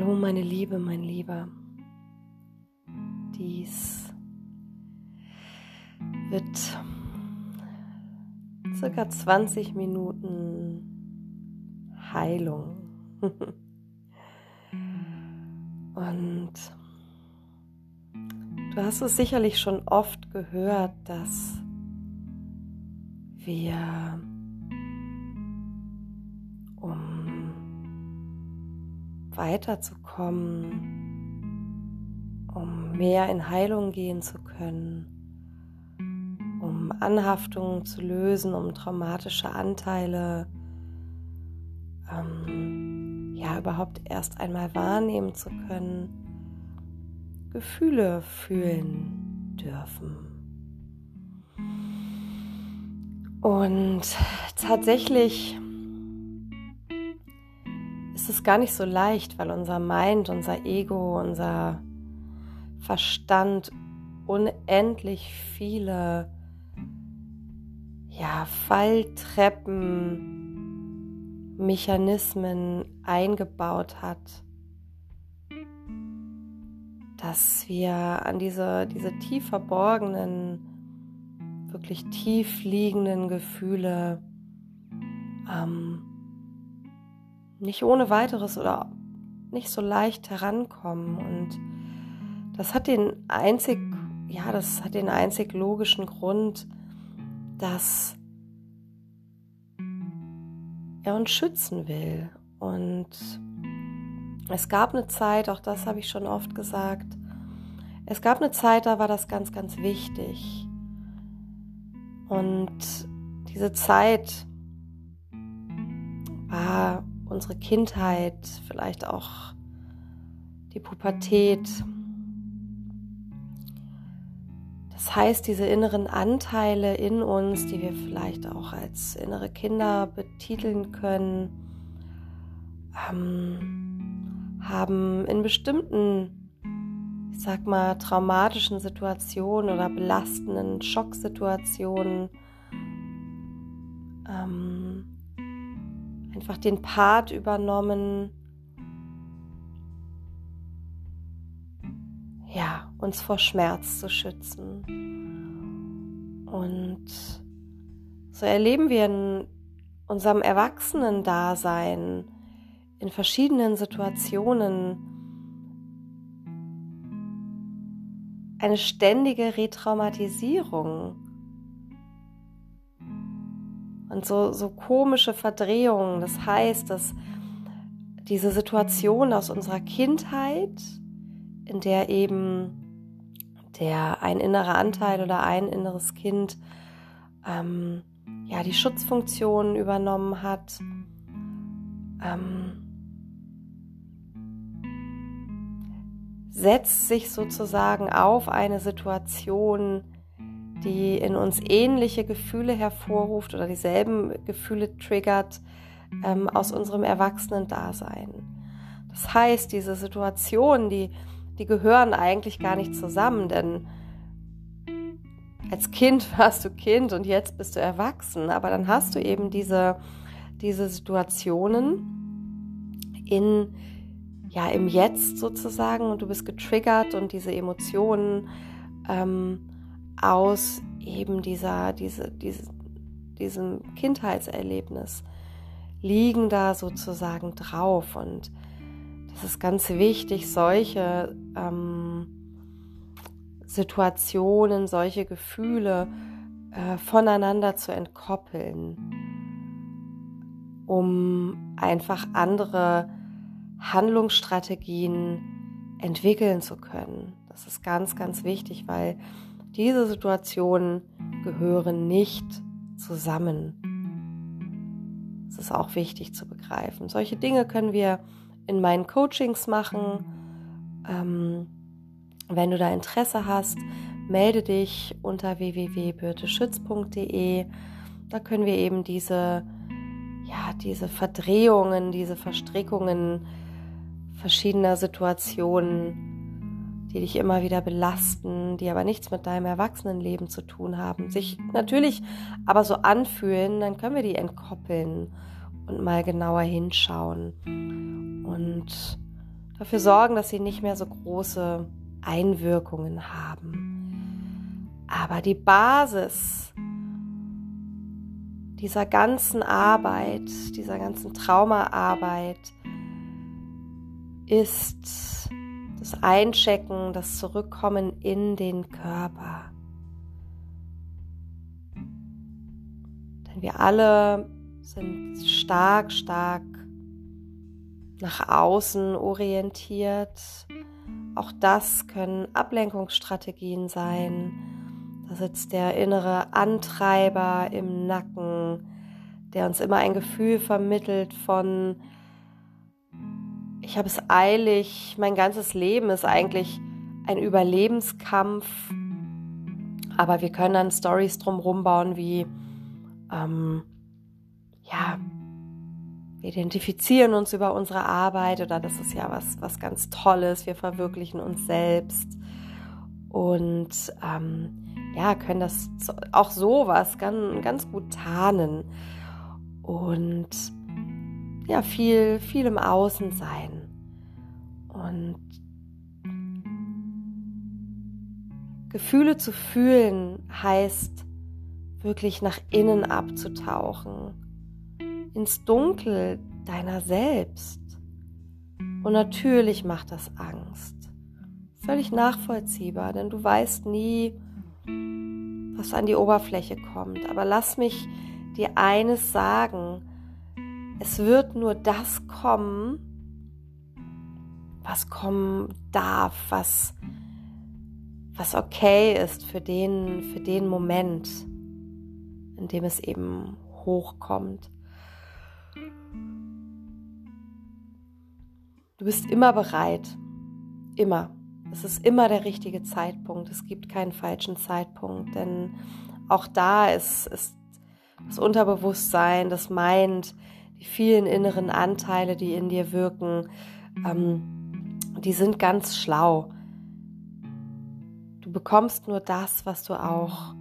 Hallo meine Liebe, mein Lieber. Dies wird circa 20 Minuten Heilung. Und du hast es sicherlich schon oft gehört, dass wir weiterzukommen, um mehr in Heilung gehen zu können, um Anhaftungen zu lösen, um traumatische Anteile ähm, ja überhaupt erst einmal wahrnehmen zu können, Gefühle fühlen dürfen. Und tatsächlich ist gar nicht so leicht, weil unser Mind, unser Ego, unser Verstand unendlich viele ja, Falltreppen, Mechanismen eingebaut hat, dass wir an diese, diese tief verborgenen, wirklich tief liegenden Gefühle ähm, nicht ohne weiteres oder nicht so leicht herankommen. Und das hat den einzig, ja, das hat den einzig logischen Grund, dass er uns schützen will. Und es gab eine Zeit, auch das habe ich schon oft gesagt, es gab eine Zeit, da war das ganz, ganz wichtig. Und diese Zeit war unsere Kindheit, vielleicht auch die Pubertät. Das heißt, diese inneren Anteile in uns, die wir vielleicht auch als innere Kinder betiteln können, ähm, haben in bestimmten, ich sag mal, traumatischen Situationen oder belastenden Schocksituationen ähm, einfach den Part übernommen, ja, uns vor Schmerz zu schützen. Und so erleben wir in unserem Erwachsenen-Dasein in verschiedenen Situationen eine ständige Retraumatisierung und so, so komische Verdrehungen. Das heißt, dass diese Situation aus unserer Kindheit, in der eben der ein innerer Anteil oder ein inneres Kind ähm, ja die Schutzfunktion übernommen hat, ähm, setzt sich sozusagen auf eine Situation, die in uns ähnliche Gefühle hervorruft oder dieselben Gefühle triggert ähm, aus unserem Erwachsenen-Dasein. Das heißt, diese Situationen, die, die gehören eigentlich gar nicht zusammen, denn als Kind warst du Kind und jetzt bist du erwachsen, aber dann hast du eben diese, diese Situationen in, ja, im Jetzt sozusagen und du bist getriggert und diese Emotionen ähm, aus eben dieser, diese, diese, diesem Kindheitserlebnis liegen da sozusagen drauf. Und das ist ganz wichtig, solche ähm, Situationen, solche Gefühle äh, voneinander zu entkoppeln, um einfach andere Handlungsstrategien entwickeln zu können. Das ist ganz, ganz wichtig, weil diese Situationen gehören nicht zusammen. Das ist auch wichtig zu begreifen. Solche Dinge können wir in meinen Coachings machen. Ähm, wenn du da Interesse hast, melde dich unter www.birteschütz.de. Da können wir eben diese, ja, diese Verdrehungen, diese Verstrickungen verschiedener Situationen die dich immer wieder belasten, die aber nichts mit deinem Erwachsenenleben zu tun haben, sich natürlich aber so anfühlen, dann können wir die entkoppeln und mal genauer hinschauen. Und dafür sorgen, dass sie nicht mehr so große Einwirkungen haben. Aber die Basis dieser ganzen Arbeit, dieser ganzen Traumaarbeit ist das Einchecken, das Zurückkommen in den Körper. Denn wir alle sind stark, stark nach außen orientiert. Auch das können Ablenkungsstrategien sein. Da sitzt der innere Antreiber im Nacken, der uns immer ein Gefühl vermittelt von, ich habe es eilig, mein ganzes Leben ist eigentlich ein Überlebenskampf, aber wir können dann Stories drumherum bauen wie, ähm, ja, wir identifizieren uns über unsere Arbeit oder das ist ja was, was ganz Tolles, wir verwirklichen uns selbst. Und ähm, ja, können das auch sowas ganz, ganz gut tarnen. Und ja, viel, viel im Außen sein und Gefühle zu fühlen heißt wirklich nach innen abzutauchen ins Dunkel deiner selbst. Und natürlich macht das Angst. Völlig nachvollziehbar, denn du weißt nie, was an die Oberfläche kommt. Aber lass mich dir eines sagen. Es wird nur das kommen, was kommen darf, was, was okay ist für den, für den Moment, in dem es eben hochkommt. Du bist immer bereit. Immer. Es ist immer der richtige Zeitpunkt. Es gibt keinen falschen Zeitpunkt, denn auch da ist, ist das Unterbewusstsein, das Mind, die vielen inneren Anteile, die in dir wirken, ähm, die sind ganz schlau. Du bekommst nur das, was du auch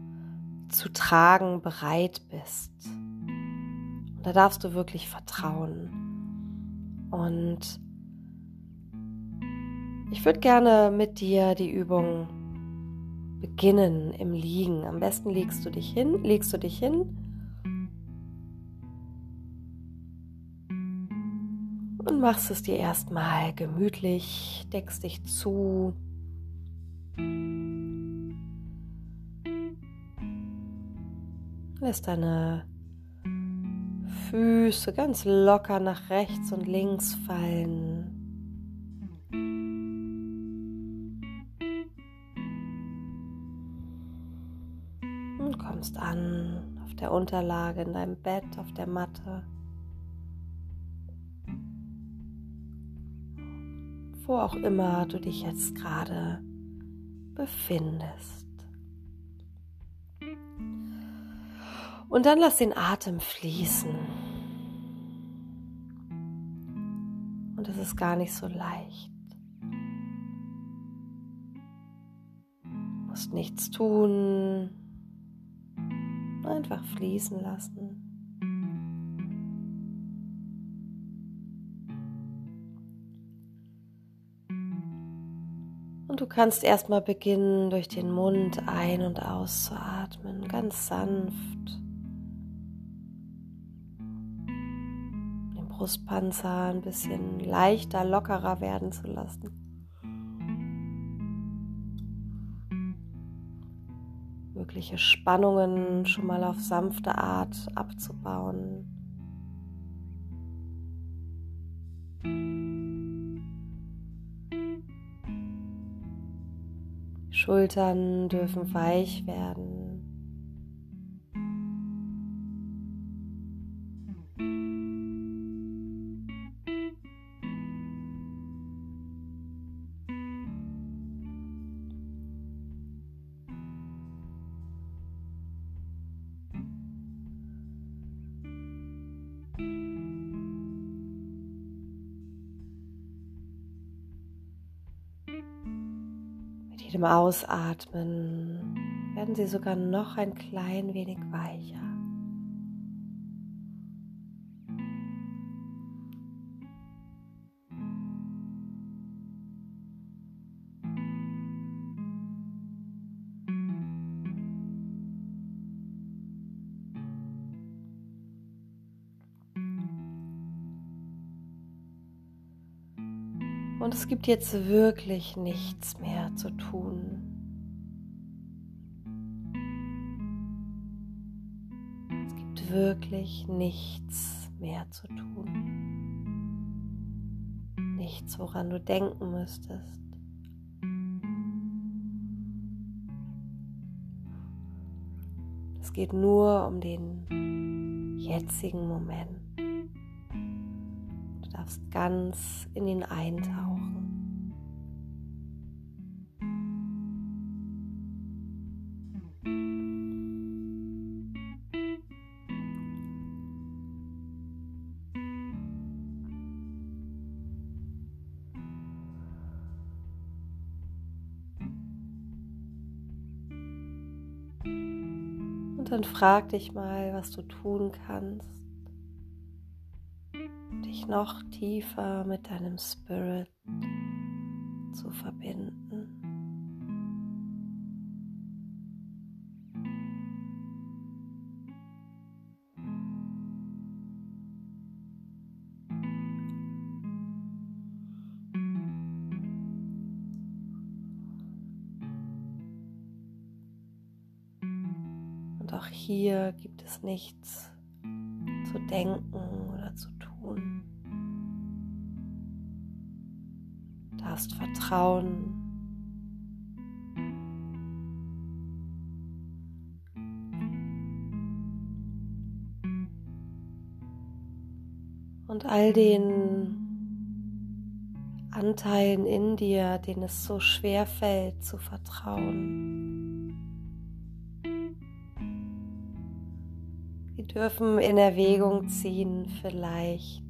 zu tragen bereit bist. Und da darfst du wirklich vertrauen. Und ich würde gerne mit dir die Übung beginnen im Liegen. Am besten legst du dich hin, legst du dich hin und machst es dir erstmal gemütlich, deckst dich zu. Lässt deine Füße ganz locker nach rechts und links fallen. Und kommst an auf der Unterlage in deinem Bett, auf der Matte. Wo auch immer du dich jetzt gerade befindest. Und dann lass den Atem fließen. Und es ist gar nicht so leicht. Du musst nichts tun. Einfach fließen lassen. Du kannst erstmal beginnen, durch den Mund ein- und auszuatmen, ganz sanft. Brustpanzer ein bisschen leichter, lockerer werden zu lassen. Mögliche Spannungen schon mal auf sanfte Art abzubauen. Schultern dürfen weich werden. Ausatmen werden sie sogar noch ein klein wenig weicher. Es gibt jetzt wirklich nichts mehr zu tun. Es gibt wirklich nichts mehr zu tun. Nichts, woran du denken müsstest. Es geht nur um den jetzigen Moment darfst ganz in ihn eintauchen. Und dann frag dich mal, was du tun kannst, noch tiefer mit deinem Spirit zu verbinden. Und auch hier gibt es nichts zu denken vertrauen. Und all den Anteilen in dir, denen es so schwer fällt zu vertrauen. Die dürfen in Erwägung ziehen, vielleicht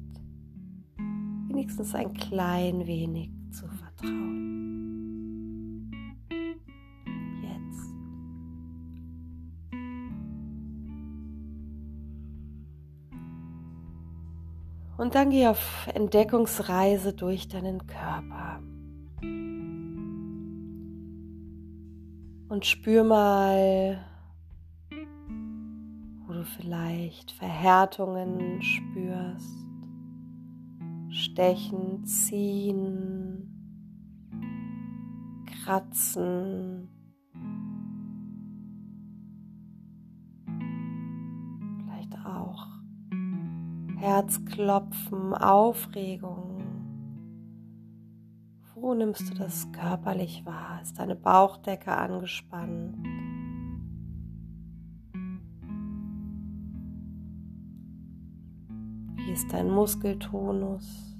wenigstens ein klein wenig zu vertrauen. Jetzt. Und dann geh auf Entdeckungsreise durch deinen Körper. Und spür mal, wo du vielleicht Verhärtungen spürst. Stechen, ziehen, kratzen. Vielleicht auch Herzklopfen, Aufregung. Wo nimmst du das körperlich wahr? Ist deine Bauchdecke angespannt? Wie ist dein Muskeltonus?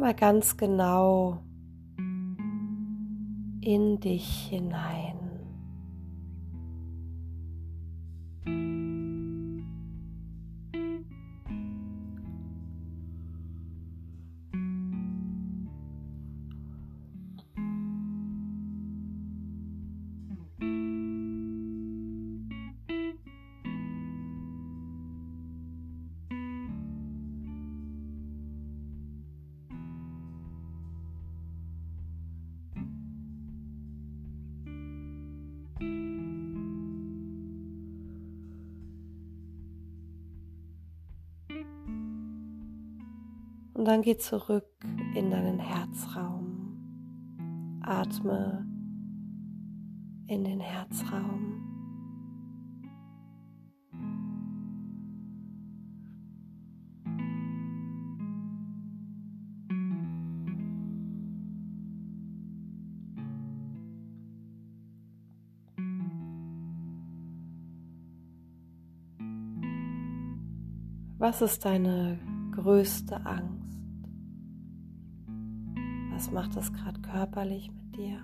Mal ganz genau in dich hinein. Dann geh zurück in deinen Herzraum. Atme in den Herzraum. Was ist deine größte Angst? Was macht das gerade körperlich mit dir?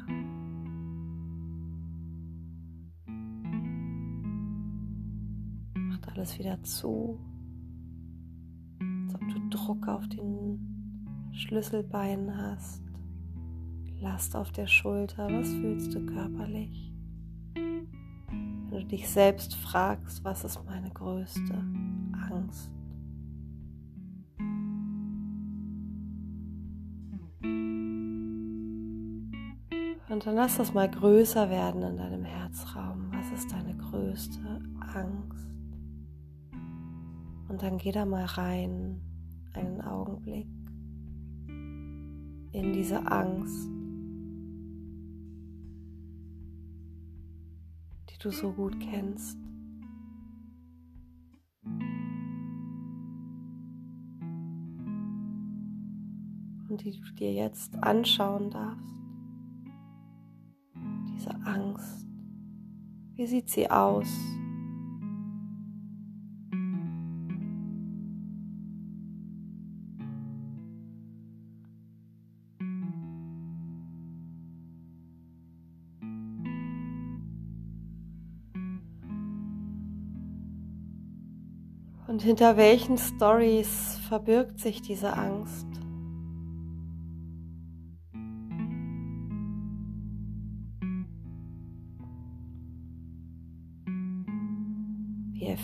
Macht alles wieder zu, als ob du Druck auf den Schlüsselbeinen hast, Last auf der Schulter. Was fühlst du körperlich? Wenn du dich selbst fragst, was ist meine größte Und dann lass das mal größer werden in deinem Herzraum. Was ist deine größte Angst? Und dann geh da mal rein, einen Augenblick, in diese Angst, die du so gut kennst. Und die du dir jetzt anschauen darfst. Diese Angst. Wie sieht sie aus? Und hinter welchen Stories verbirgt sich diese Angst?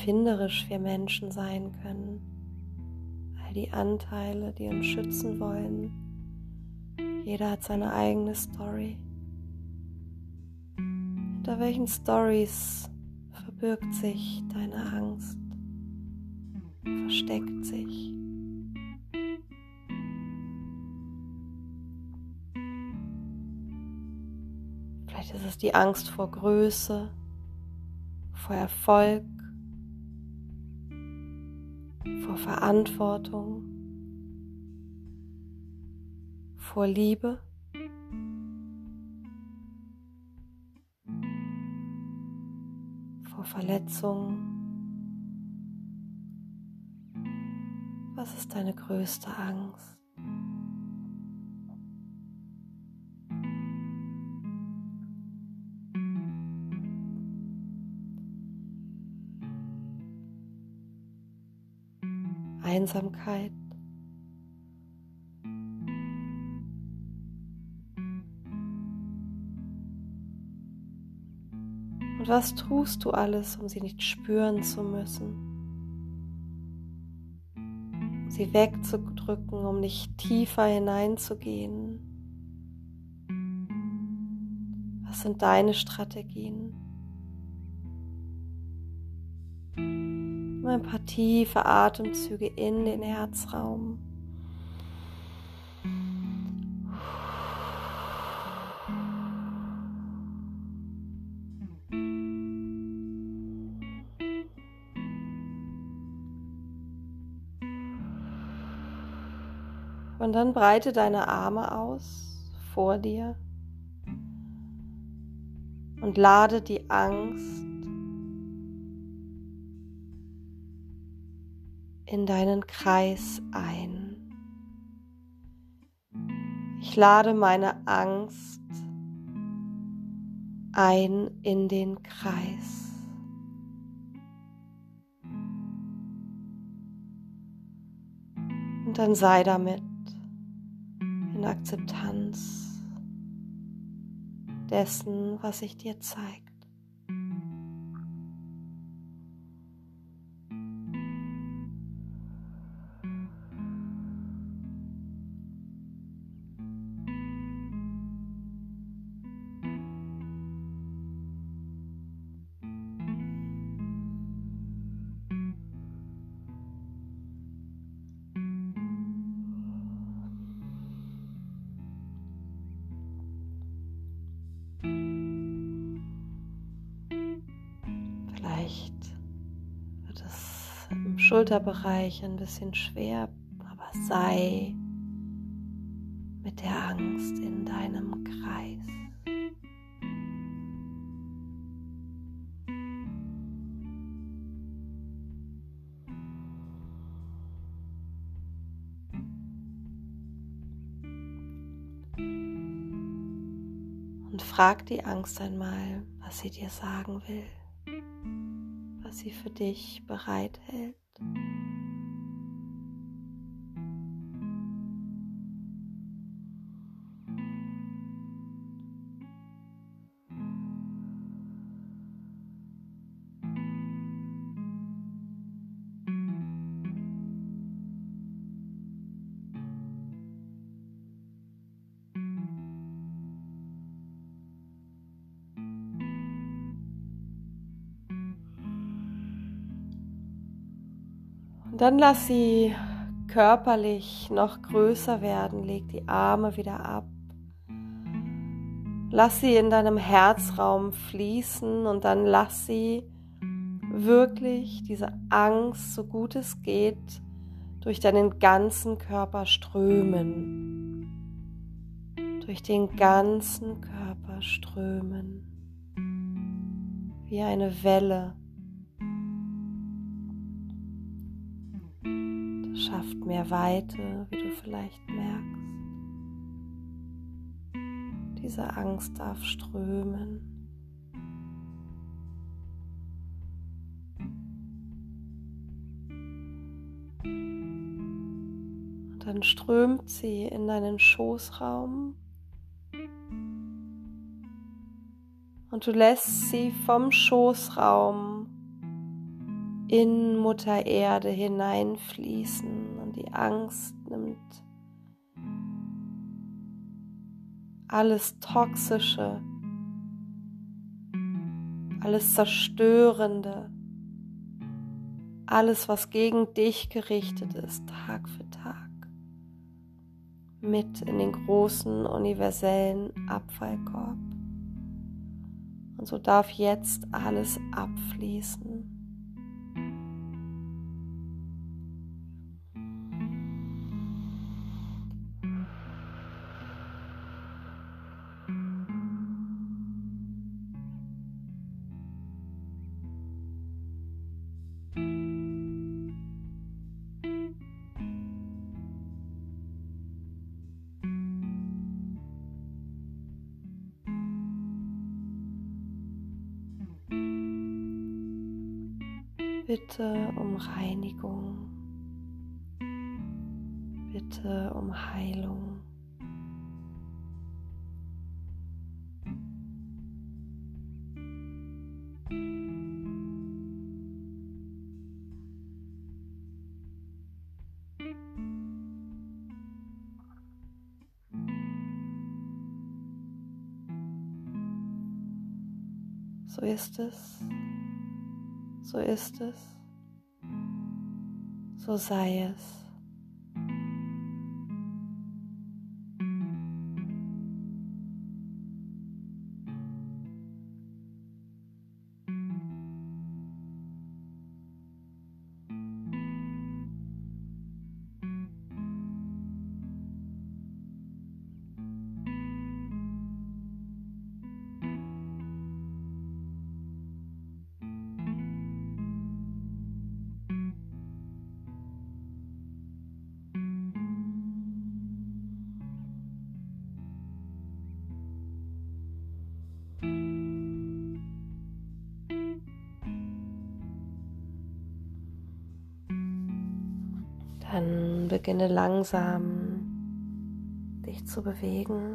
Erfinderisch wir Menschen sein können. All die Anteile, die uns schützen wollen. Jeder hat seine eigene Story. Hinter welchen Stories verbirgt sich deine Angst? versteckt sich. Vielleicht ist es die Angst vor Größe, vor Erfolg, vor Verantwortung, vor Liebe. vor Verletzungen. Was ist deine größte Angst? Einsamkeit. Und was tust du alles, um sie nicht spüren zu müssen? sie wegzudrücken, um nicht tiefer hineinzugehen. Was sind deine Strategien? Ein paar tiefe Atemzüge in den Herzraum. Und dann breite deine Arme aus vor dir und lade die Angst in deinen Kreis ein. Ich lade meine Angst ein in den Kreis. Und dann sei damit in Akzeptanz dessen, was sich dir zeigt. Schulterbereich ein bisschen schwer, aber sei mit der Angst in deinem Kreis. Und frag die Angst einmal, was sie dir sagen will, was sie für dich bereithält. Thank you. Dann lass sie körperlich noch größer werden. Leg die Arme wieder ab. Lass sie in deinem Herzraum fließen und dann lass sie wirklich diese Angst, so gut es geht, durch deinen ganzen Körper strömen. Durch den ganzen Körper strömen. Wie eine Welle. Schafft mehr Weite, wie du vielleicht merkst. Diese Angst darf strömen. Und dann strömt sie in deinen Schoßraum. Und du lässt sie vom Schoßraum in Mutter Erde hineinfließen die Angst nimmt alles Toxische, alles Zerstörende, alles, was gegen dich gerichtet ist, Tag für Tag, mit in den großen universellen Abfallkorb. Und so darf jetzt alles abfließen. Bitte um Reinigung. Bitte um Heilung. So ist es. So ist es. So sei es. Dann beginne langsam dich zu bewegen.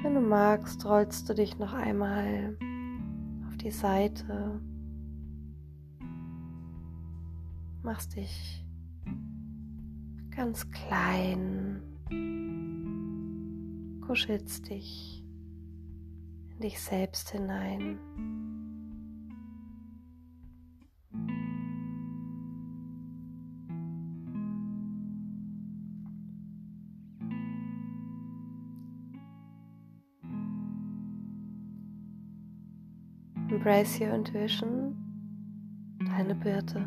Wenn du magst, rollst du dich noch einmal auf die Seite, machst dich ganz klein, kuschelst dich in dich selbst hinein. Embrace your intuition, deine Birte.